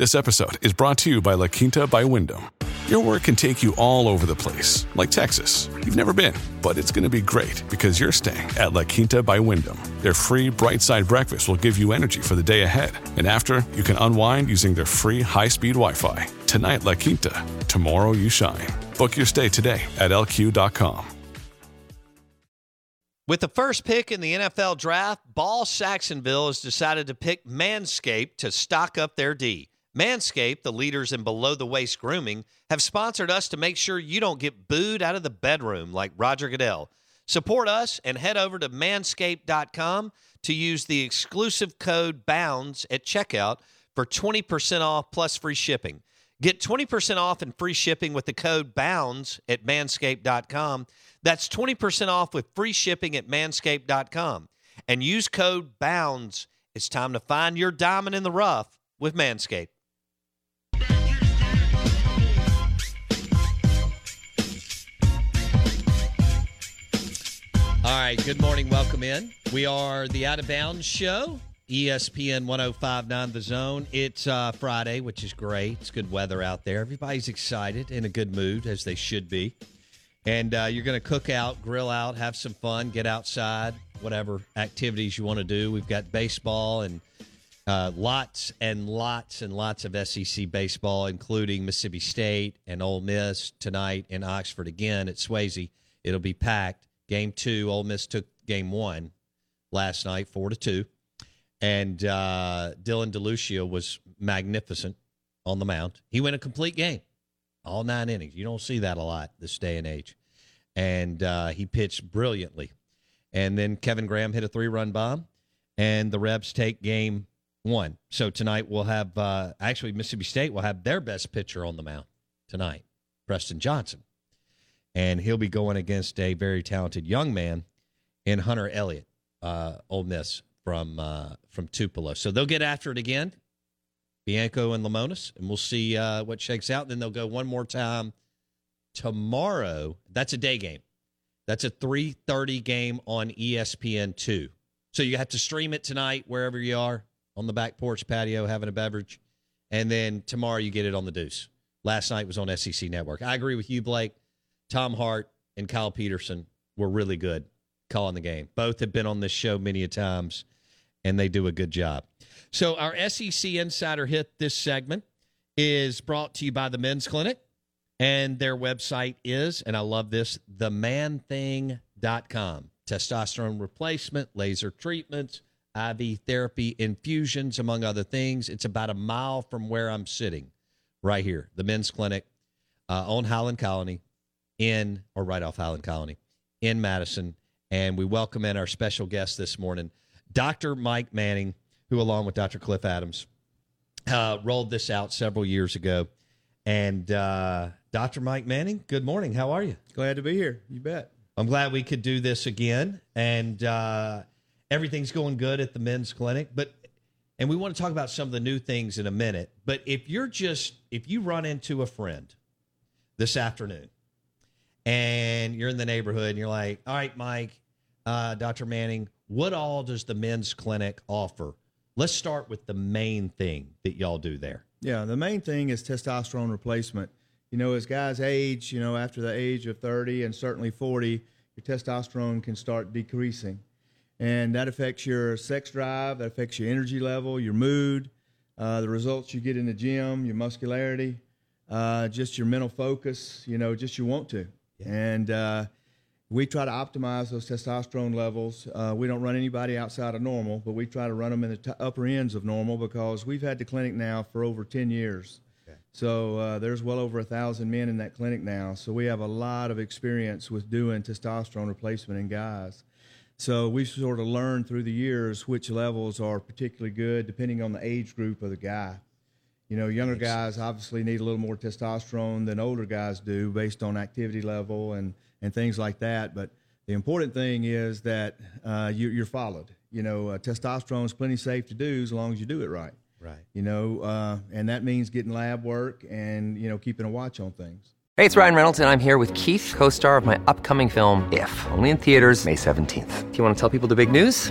This episode is brought to you by La Quinta by Wyndham. Your work can take you all over the place, like Texas. You've never been, but it's going to be great because you're staying at La Quinta by Wyndham. Their free bright side breakfast will give you energy for the day ahead. And after, you can unwind using their free high speed Wi Fi. Tonight, La Quinta. Tomorrow, you shine. Book your stay today at lq.com. With the first pick in the NFL draft, Ball Saxonville has decided to pick Manscaped to stock up their D. Manscaped, the leaders in below the waist grooming, have sponsored us to make sure you don't get booed out of the bedroom like Roger Goodell. Support us and head over to manscaped.com to use the exclusive code BOUNDS at checkout for 20% off plus free shipping. Get 20% off and free shipping with the code BOUNDS at manscaped.com. That's 20% off with free shipping at manscaped.com. And use code BOUNDS. It's time to find your diamond in the rough with Manscaped. All right, good morning. Welcome in. We are the Out of Bounds Show, ESPN 1059 The Zone. It's uh, Friday, which is great. It's good weather out there. Everybody's excited, in a good mood, as they should be. And uh, you're going to cook out, grill out, have some fun, get outside, whatever activities you want to do. We've got baseball and uh, lots and lots and lots of SEC baseball, including Mississippi State and Ole Miss tonight in Oxford again at Swayze. It'll be packed. Game two, Ole Miss took game one last night, four to two, and uh, Dylan DeLucia was magnificent on the mound. He went a complete game, all nine innings. You don't see that a lot this day and age, and uh, he pitched brilliantly. And then Kevin Graham hit a three-run bomb, and the Rebs take game one. So tonight we'll have uh, actually Mississippi State will have their best pitcher on the mound tonight, Preston Johnson, and he'll be going against a very talented young man in Hunter Elliott, uh, Ole Miss from uh, from Tupelo. So they'll get after it again, Bianco and Lemonis, and we'll see uh, what shakes out. Then they'll go one more time tomorrow. That's a day game. That's a three thirty game on ESPN two. So you have to stream it tonight wherever you are on the back porch patio having a beverage, and then tomorrow you get it on the Deuce. Last night was on SEC Network. I agree with you, Blake. Tom Hart and Kyle Peterson were really good calling the game. Both have been on this show many a times, and they do a good job. So our SEC Insider Hit this segment is brought to you by the Men's Clinic, and their website is, and I love this, themanthing.com. Testosterone replacement, laser treatments, IV therapy, infusions, among other things. It's about a mile from where I'm sitting, right here, the Men's Clinic uh, on Highland Colony, in or right off Highland Colony, in Madison. And we welcome in our special guest this morning, Dr. Mike Manning, who, along with Dr. Cliff Adams, uh, rolled this out several years ago. And uh, Dr. Mike Manning, good morning. How are you? Glad to be here. You bet. I'm glad we could do this again. And uh, everything's going good at the men's clinic. But and we want to talk about some of the new things in a minute. But if you're just if you run into a friend this afternoon and you're in the neighborhood and you're like, all right, Mike, uh, Dr. Manning, what all does the men's clinic offer? Let's start with the main thing that y'all do there. Yeah, the main thing is testosterone replacement. You know, as guys age, you know, after the age of 30 and certainly 40, your testosterone can start decreasing. And that affects your sex drive, that affects your energy level, your mood. uh, the results you get in the gym, your muscularity, uh, just your mental focus, you know, just you want to. And uh, we try to optimize those testosterone levels. Uh, we don't run anybody outside of normal, but we try to run them in the t- upper ends of normal because we've had the clinic now for over 10 years. So uh, there's well over a thousand men in that clinic now. So we have a lot of experience with doing testosterone replacement in guys. So we've sort of learned through the years which levels are particularly good depending on the age group of the guy. You know, younger guys obviously need a little more testosterone than older guys do based on activity level and, and things like that. But the important thing is that uh, you, you're followed. You know, uh, testosterone is plenty safe to do as long as you do it right. Right. You know, uh, and that means getting lab work and, you know, keeping a watch on things. Hey, it's Ryan Reynolds, and I'm here with Keith, co star of my upcoming film, If, only in theaters, May 17th. Do you want to tell people the big news?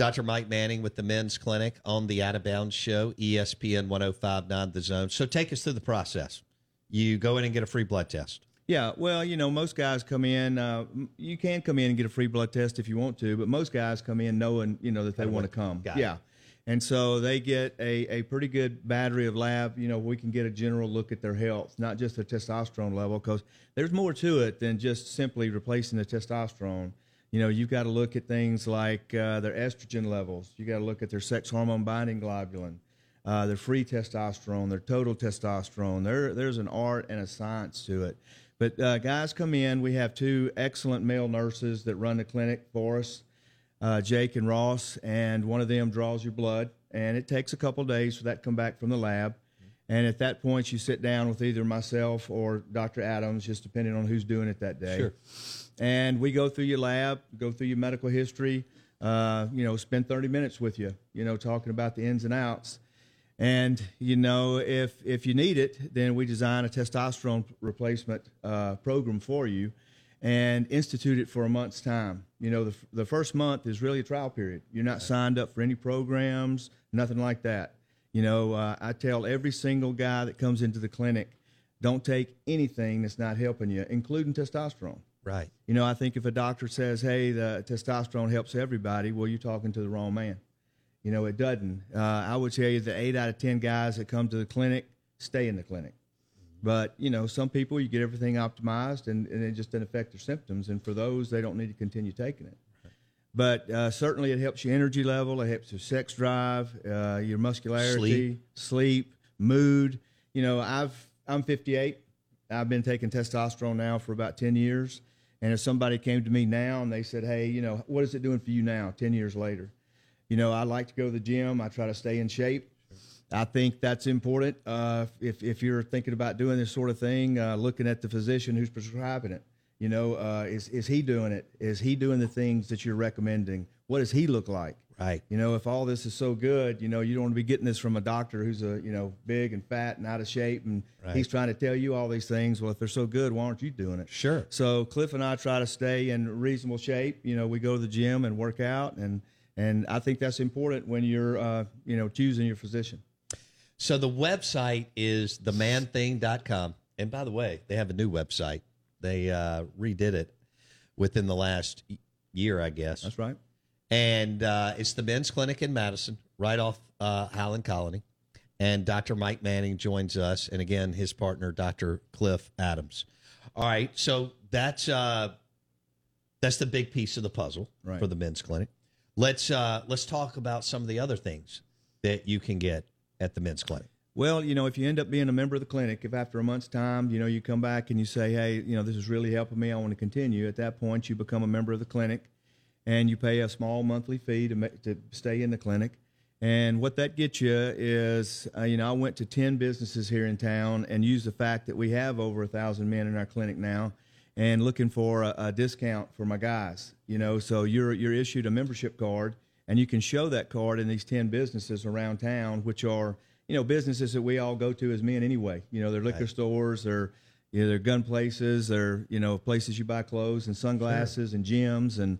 Dr. Mike Manning with the Men's Clinic on the Out of Bounds Show, ESPN 1059 The Zone. So take us through the process. You go in and get a free blood test. Yeah, well, you know, most guys come in. Uh, you can come in and get a free blood test if you want to, but most guys come in knowing, you know, that they want to come. Got it. yeah, and so they get a, a pretty good battery of lab. You know, we can get a general look at their health, not just their testosterone level, because there's more to it than just simply replacing the testosterone. You know, you've got to look at things like uh, their estrogen levels. You got to look at their sex hormone binding globulin, uh, their free testosterone, their total testosterone. There, there's an art and a science to it. But uh, guys come in. We have two excellent male nurses that run the clinic for us, uh, Jake and Ross, and one of them draws your blood. And it takes a couple days for that to come back from the lab. And at that point, you sit down with either myself or Dr. Adams, just depending on who's doing it that day. Sure. And we go through your lab, go through your medical history, uh, you know, spend 30 minutes with you, you know, talking about the ins and outs. And you know, if if you need it, then we design a testosterone replacement uh, program for you, and institute it for a month's time. You know, the the first month is really a trial period. You're not signed up for any programs, nothing like that. You know, uh, I tell every single guy that comes into the clinic, don't take anything that's not helping you, including testosterone. Right. You know, I think if a doctor says, "Hey, the testosterone helps everybody," well, you're talking to the wrong man. You know, it doesn't. Uh, I would tell you that eight out of ten guys that come to the clinic stay in the clinic. But you know, some people you get everything optimized, and, and it just doesn't affect their symptoms. And for those, they don't need to continue taking it. But uh, certainly, it helps your energy level. It helps your sex drive, uh, your muscularity, sleep, mood. You know, I've I'm 58. I've been taking testosterone now for about 10 years. And if somebody came to me now and they said, "Hey, you know, what is it doing for you now, 10 years later?" You know, I like to go to the gym. I try to stay in shape. I think that's important. Uh, if if you're thinking about doing this sort of thing, uh, looking at the physician who's prescribing it. You know, uh, is is he doing it? Is he doing the things that you're recommending? What does he look like? Right. You know, if all this is so good, you know, you don't want to be getting this from a doctor who's a you know big and fat and out of shape, and Right. he's trying to tell you all these things. Well, if they're so good, why aren't you doing it? Sure. So Cliff and I try to stay in reasonable shape. You know, we go to the gym and work out, and and I think that's important when you're uh, you know choosing your physician. So the website is themanthing.com. And by the way, they have a new website. They uh, redid it within the last year, I guess. That's right. And uh, it's the men's clinic in Madison, right off uh, Highland Colony. And Dr. Mike Manning joins us, and again, his partner, Dr. Cliff Adams. All right, so that's uh, that's the big piece of the puzzle Right. for the men's clinic. Let's uh, let's talk about some of the other things that you can get at the men's clinic. Well, you know, if you end up being a member of the clinic, if after a month's time, you know, you come back and you say, hey, you know, this is really helping me, I want to continue, at that point, you become a member of the clinic and you pay a small monthly fee to, to stay in the clinic. And what that gets you is, uh, you know, I went to 10 businesses here in town and used the fact that we have over a thousand men in our clinic now and looking for a, a, discount for my guys, you know, so you're, you're issued a membership card and you can show that card in these 10 businesses around town, which are, you know, businesses that we all go to as men anyway. You know, they're liquor right. stores, they're, you know, they're gun places, they're, you know, places you buy clothes and sunglasses sure. and gyms and,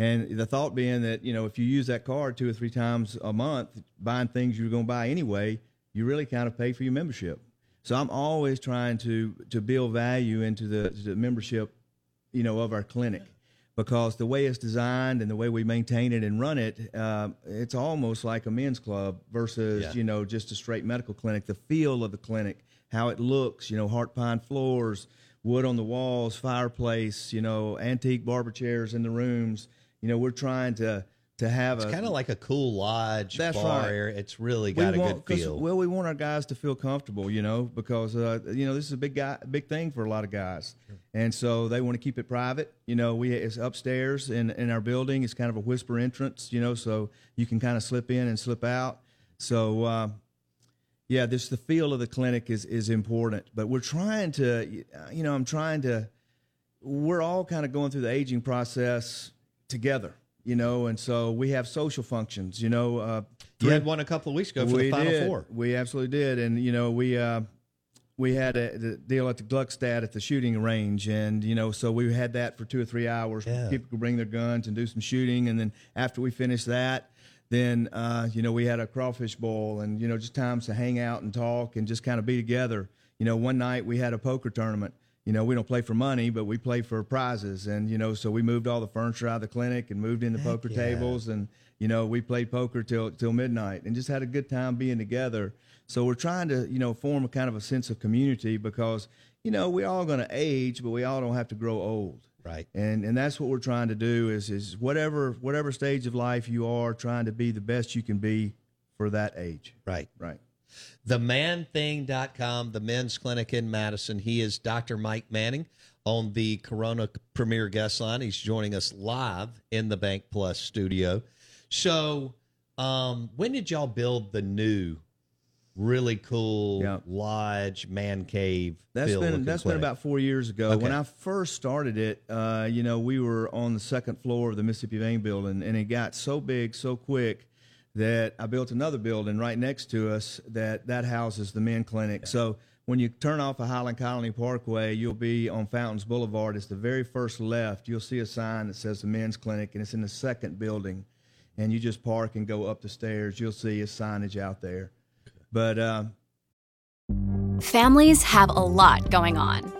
and the thought being that, you know, if you use that card two or three times a month, buying things you're going to buy anyway, you really kind of pay for your membership. So I'm always trying to, to build value into the, the membership, you know, of our clinic because the way it's designed and the way we maintain it and run it, uh, it's almost like a men's club versus yeah. you know just a straight medical clinic. The feel of the clinic, how it looks, you know, heart pine floors, wood on the walls, fireplace, you know, antique barber chairs in the rooms you know, we're trying to to have it's a kind of like a cool lodge that's bar right. area. It's really got we a want, good feel. Well, we want our guys to feel comfortable, you know, because uh, you know this is a big guy, big thing for a lot of guys, sure. and so they want to keep it private. You know, we it's upstairs in in our building. It's kind of a whisper entrance, you know, so you can kind of slip in and slip out. So. Uh, yeah, this the feel of the clinic is is important, but we're trying to, you know, I'm trying to. We're all kind of going through the aging process together, you know, and so we have social functions, you know. Uh, you had one a couple of weeks ago for we the Final did. Four. We absolutely did, and you know, we uh, we had a the deal at the Gluckstadt at the shooting range, and you know, so we had that for two or three hours. Yeah. People could bring their guns and do some shooting, and then after we finished that. Then uh, you know we had a crawfish bowl, and you know just times to hang out and talk and just kind of be together. You know, one night we had a poker tournament, you know, we don't play for money, but we play for prizes. And, you know, so we moved all the furniture out of the clinic and moved in the Heck poker yeah. tables. And, you know, we played poker till, till midnight and just had a good time being together. So we're trying to, you know, form a kind of a sense of community because, you know, we're all going to age, but we all don't have to grow old. Right. And and that's what we're trying to do is is whatever whatever stage of life you are, trying to be the best you can be for that age. Right. Right. TheManThing.com, the men's clinic in Madison. He is Dr. Mike Manning on the Corona Premier Guest Line. He's joining us live in the Bank Plus studio. So, um, when did y'all build the new, really cool yep. lodge man cave? That's been that's clinic? been about four years ago. Okay. When I first started it, uh, you know, we were on the second floor of the Mississippi Vein Building, and it got so big so quick that I built another building right next to us that that houses the men clinic. Yeah. So when you turn off of Highland Colony Parkway, you'll be on Fountains Boulevard. It's the very first left. You'll see a sign that says the men's clinic, and it's in the second building. And you just park and go up the stairs. You'll see a signage out there. But uh, families have a lot going on.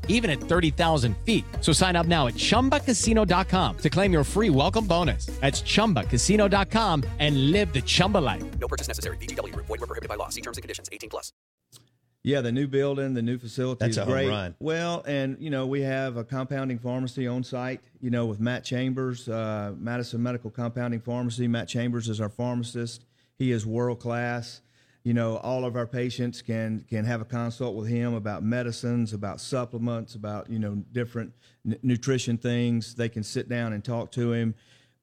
even at 30,000 feet. So sign up now at ChumbaCasino.com to claim your free welcome bonus. That's ChumbaCasino.com and live the Chumba life. No purchase necessary. VGW. Void were prohibited by law. See terms and conditions. 18 plus. Yeah, the new building, the new facility That's is a home great. run. Well, and you know we have a compounding pharmacy on site. You know with Matt Chambers, uh, Madison Medical Compounding Pharmacy. Matt Chambers is our pharmacist. He is world class. You know all of our patients can can have a consult with him about medicines, about supplements, about you know different n- nutrition things. They can sit down and talk to him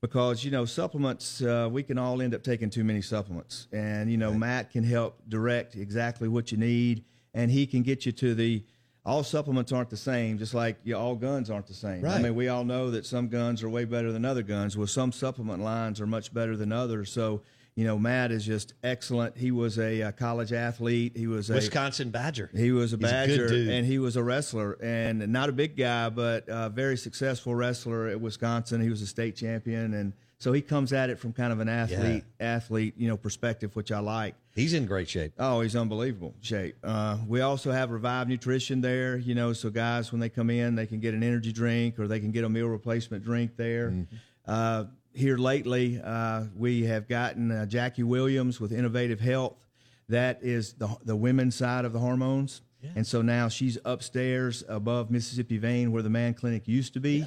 because you know supplements uh, we can all end up taking too many supplements. And you know matt can help direct exactly what you need and he can get you to the all supplements aren't the same just like you, all guns aren't the same. I mean we all know that some guns are way better than other guns. Well some supplement lines are much better than others. So you know matt is just excellent he was a, uh college athlete he was a Wisconsin Badger. he was a He's a Badger, dude. and he was a wrestler, and not a big guy, but a very successful wrestler at Wisconsin. He was a state champion, and so he comes at it from kind of an athlete, athlete, you know, perspective, which I like. He's in great shape. Oh, he's unbelievable shape. Uh, we also have Revive Nutrition there, you know, so guys when they come in, they can get an energy drink or they can get a meal replacement drink there. Mm-hmm. Uh, here lately, uh, we have gotten uh, Jackie Williams with Innovative Health. That is the the women's side of the hormones. And so now she's upstairs above Mississippi Vein where the man clinic used to be.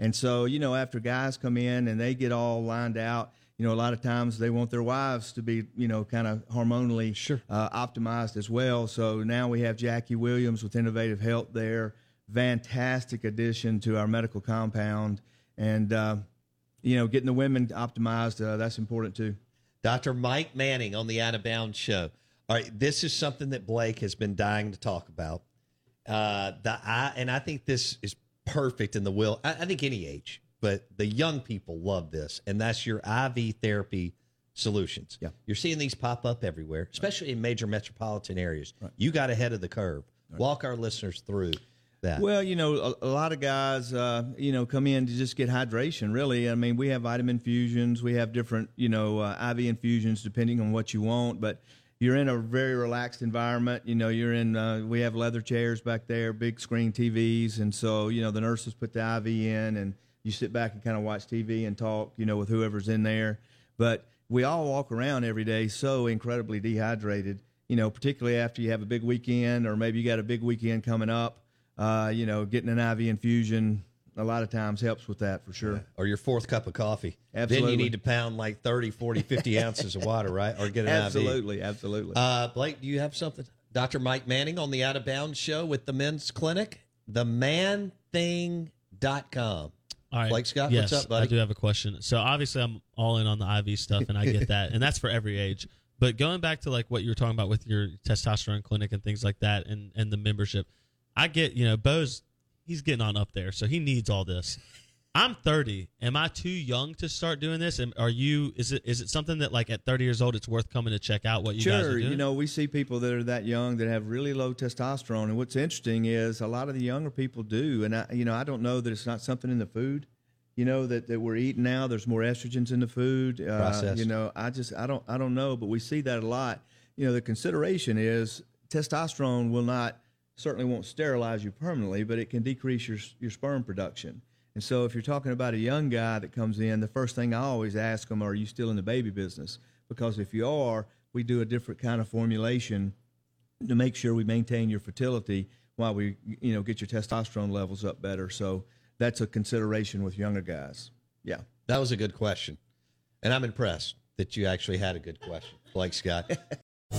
And so, you know, after guys come in and they get all lined out, you know, a lot of times they want their wives to be, you know, kind of hormonally Sure. uh, optimized as well. So now we have Jackie Williams with Innovative Health there. Fantastic addition to our medical compound. And, uh, you know, getting the women optimized, uh, that's important too. Dr. Mike Manning on the Out of Bounds show. All right, this is something that Blake has been dying to talk about. Uh, the I, and I think this is perfect in the will. I, I think any age, but the young people love this, and that's your IV therapy solutions. Yeah. you're seeing these pop up everywhere, especially in major metropolitan areas. You got ahead of the curve. Walk our listeners through that. Well, you know, a, a lot of guys, uh, you know, come in to just get hydration. Really, I mean, we have vitamin infusions, we have different, you know, uh, IV infusions depending on what you want. But you're in a very relaxed environment. You know, you're in. Uh, we have leather chairs back there, big screen TVs, and so you know the nurses put the IV in, and you sit back and kind of watch TV and talk, you know, with whoever's in there. But we all walk around every day so incredibly dehydrated. You know, particularly after you have a big weekend, or maybe you got a big weekend coming up uh, you know, getting an IV infusion a lot of times helps with that for sure. or your fourth cup of coffee. Then Absolutely. you need to pound like 30, 40, 50 ounces of water, right? Or get an IV. Absolutely, absolutely. Uh, Blake, do you have something? Dr. Mike Manning on the Out of Bounds show with the men's clinic, themanthing.com. All right. Blake Scott, yes, what's up, buddy? I do have a question. So obviously, I'm all in on the IV stuff, and I get that, and that's for every age. But going back to like what you were talking about with your testosterone clinic and things like that, and and the membership, I get you know Bo's he's getting on up there, so he needs all this. I'm 30. Am I too young to start doing this? And are you? Is it is it something that like at 30 years old, it's worth coming to check out what you guys are sure, doing? you know, we see people that are that young that have really low testosterone, and what's interesting is a lot of the younger people do, and I, you know, I don't know that it's not something in the food, you know, that, that we're eating now. There's more estrogens in the food, uh, you know. I just, I don't, I don't know, but we see that a lot. You know, the consideration is testosterone will not certainly won't sterilize you permanently, but it can decrease your your sperm production. And so, if you're talking about a young guy that comes in, the first thing I always ask them, "Are you still in the baby business?" Because if you are, we do a different kind of formulation to make sure we maintain your fertility while we, you know, get your testosterone levels up better. So that's a consideration with younger guys. Yeah. That was a good question. And I'm impressed that you actually had a good question, Blake Scott.